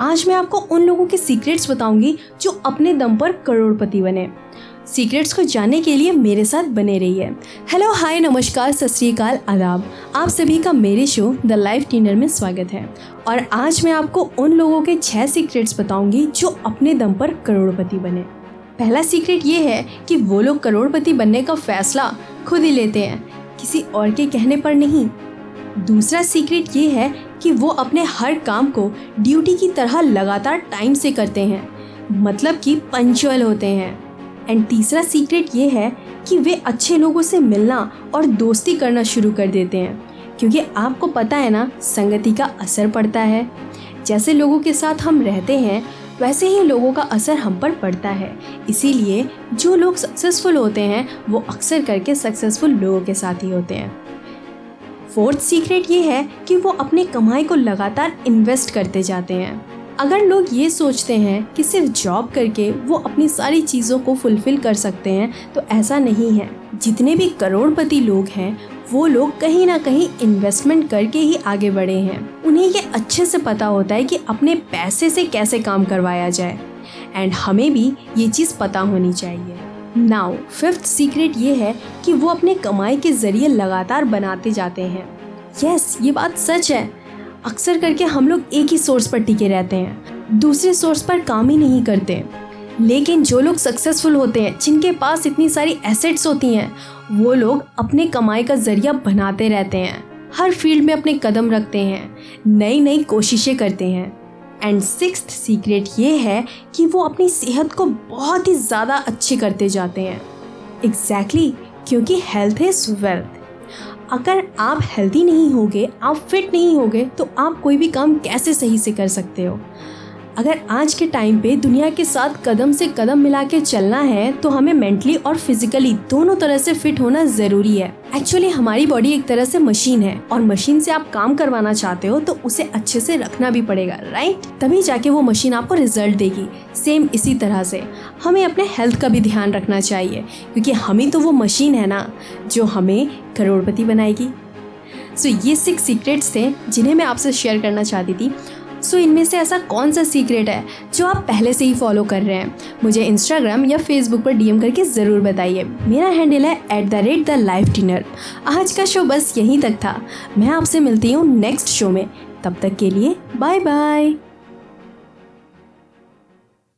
आज मैं आपको उन लोगों के सीक्रेट्स बताऊँगी जो अपने दम पर करोड़पति बने। सीक्रेट्स को जानने के लिए मेरे साथ बने रहिए। हेलो हाय नमस्कार, सत श्रीकाल आदाब। आप सभी का मेरे शो द लाइफ टीनर में स्वागत है। और आज मैं आपको उन लोगों के छह सीक्रेट्स बताऊँगी जो अपने दम पर करोड़पति बने। पहला सीक्रेट ये है कि वो लोग करोड़पति बनने का फैसला खुद ही लेते हैं। किसी और के कहने पर नहीं। दूसरा सीक्रेट ये है कि वो अपने हर काम को ड्यूटी की तरह लगातार टाइम से करते हैं मतलब कि पंचुअल होते हैं। एंड तीसरा सीक्रेट ये है कि वे अच्छे लोगों से मिलना और दोस्ती करना शुरू कर देते हैं, क्योंकि आपको पता है ना, संगति का असर पड़ता है। जैसे लोगों के साथ हम रहते हैं, वैसे ही लोगों का असर हम पर पड़ता है। इसीलिए जो लोग सक्सेसफुल होते हैं, वो अक्सर करके सक्सेसफुल लोगों के साथ ही होते हैं। फोर्थ सीक्रेट ये है कि वो अपने कमाई को लगातार इन्वेस्ट करते जाते हैं। अगर लोग ये सोचते हैं कि सिर्फ़ जॉब करके वो अपनी सारी चीज़ों को फुलफ़िल कर सकते हैं तो ऐसा नहीं है। जितने भी करोड़पति लोग हैं, वो लोग कहीं ना कहीं इन्वेस्टमेंट करके ही आगे बढ़े हैं। उन्हें ये अच्छे से पता होता है कि अपने पैसे से कैसे काम करवाया जाए। एंड हमें भी ये चीज़ पता होनी चाहिए। नाउ फिफ्थ सीक्रेट ये है कि वो अपने कमाई के ज़रिए लगातार बनाते जाते हैं। यस yes, ये बात सच है। अक्सर करके हम लोग एक ही सोर्स पर टिके रहते हैं। दूसरे सोर्स पर काम ही नहीं करते। लेकिन जो लोग सक्सेसफुल होते हैं जिनके पास इतनी सारी एसेट्स होती हैं वो लोग अपने कमाई का ज़रिया बनाते रहते हैं। हर फ़ील्ड में अपने कदम रखते हैं। नई नई कोशिशें करते हैं। एंड सिक्स सीक्रेट ये है कि वो अपनी सेहत को बहुत ही ज़्यादा अच्छे करते जाते हैं। एग्जैक्टली exactly, क्योंकि हेल्थ इज़ वेल्थ अगर आप हेल्दी नहीं होगे आप फिट नहीं होगे तो आप कोई भी काम कैसे सही से कर सकते हो? अगर आज के टाइम पे दुनिया के साथ कदम से कदम मिला के चलना है तो हमें मेंटली और फिजिकली दोनों तरह से फिट होना ज़रूरी है। एक्चुअली हमारी बॉडी एक तरह से मशीन है और मशीन से आप काम करवाना चाहते हो तो उसे अच्छे से रखना भी पड़ेगा राइट तभी जाके वो मशीन आपको रिज़ल्ट देगी। सेम इसी तरह से। हमें अपने हेल्थ का भी ध्यान रखना चाहिए क्योंकि हम ही तो वो मशीन है ना जो हमें करोड़पति बनाएगी। सो so, ये सिक्स सीक्रेट्स थे जिन्हें मैं आपसे शेयर करना चाहती थी। सो so, इनमें से ऐसा कौन सा सीक्रेट है जो आप पहले से ही फॉलो कर रहे हैं? मुझे इंस्टाग्राम या फेसबुक पर डीएम करके ज़रूर बताइए। मेरा हैंडल है at the rate the life dinner आज का शो बस यहीं तक था। मैं आपसे मिलती हूँ नेक्स्ट शो में। तब तक के लिए बाय बाय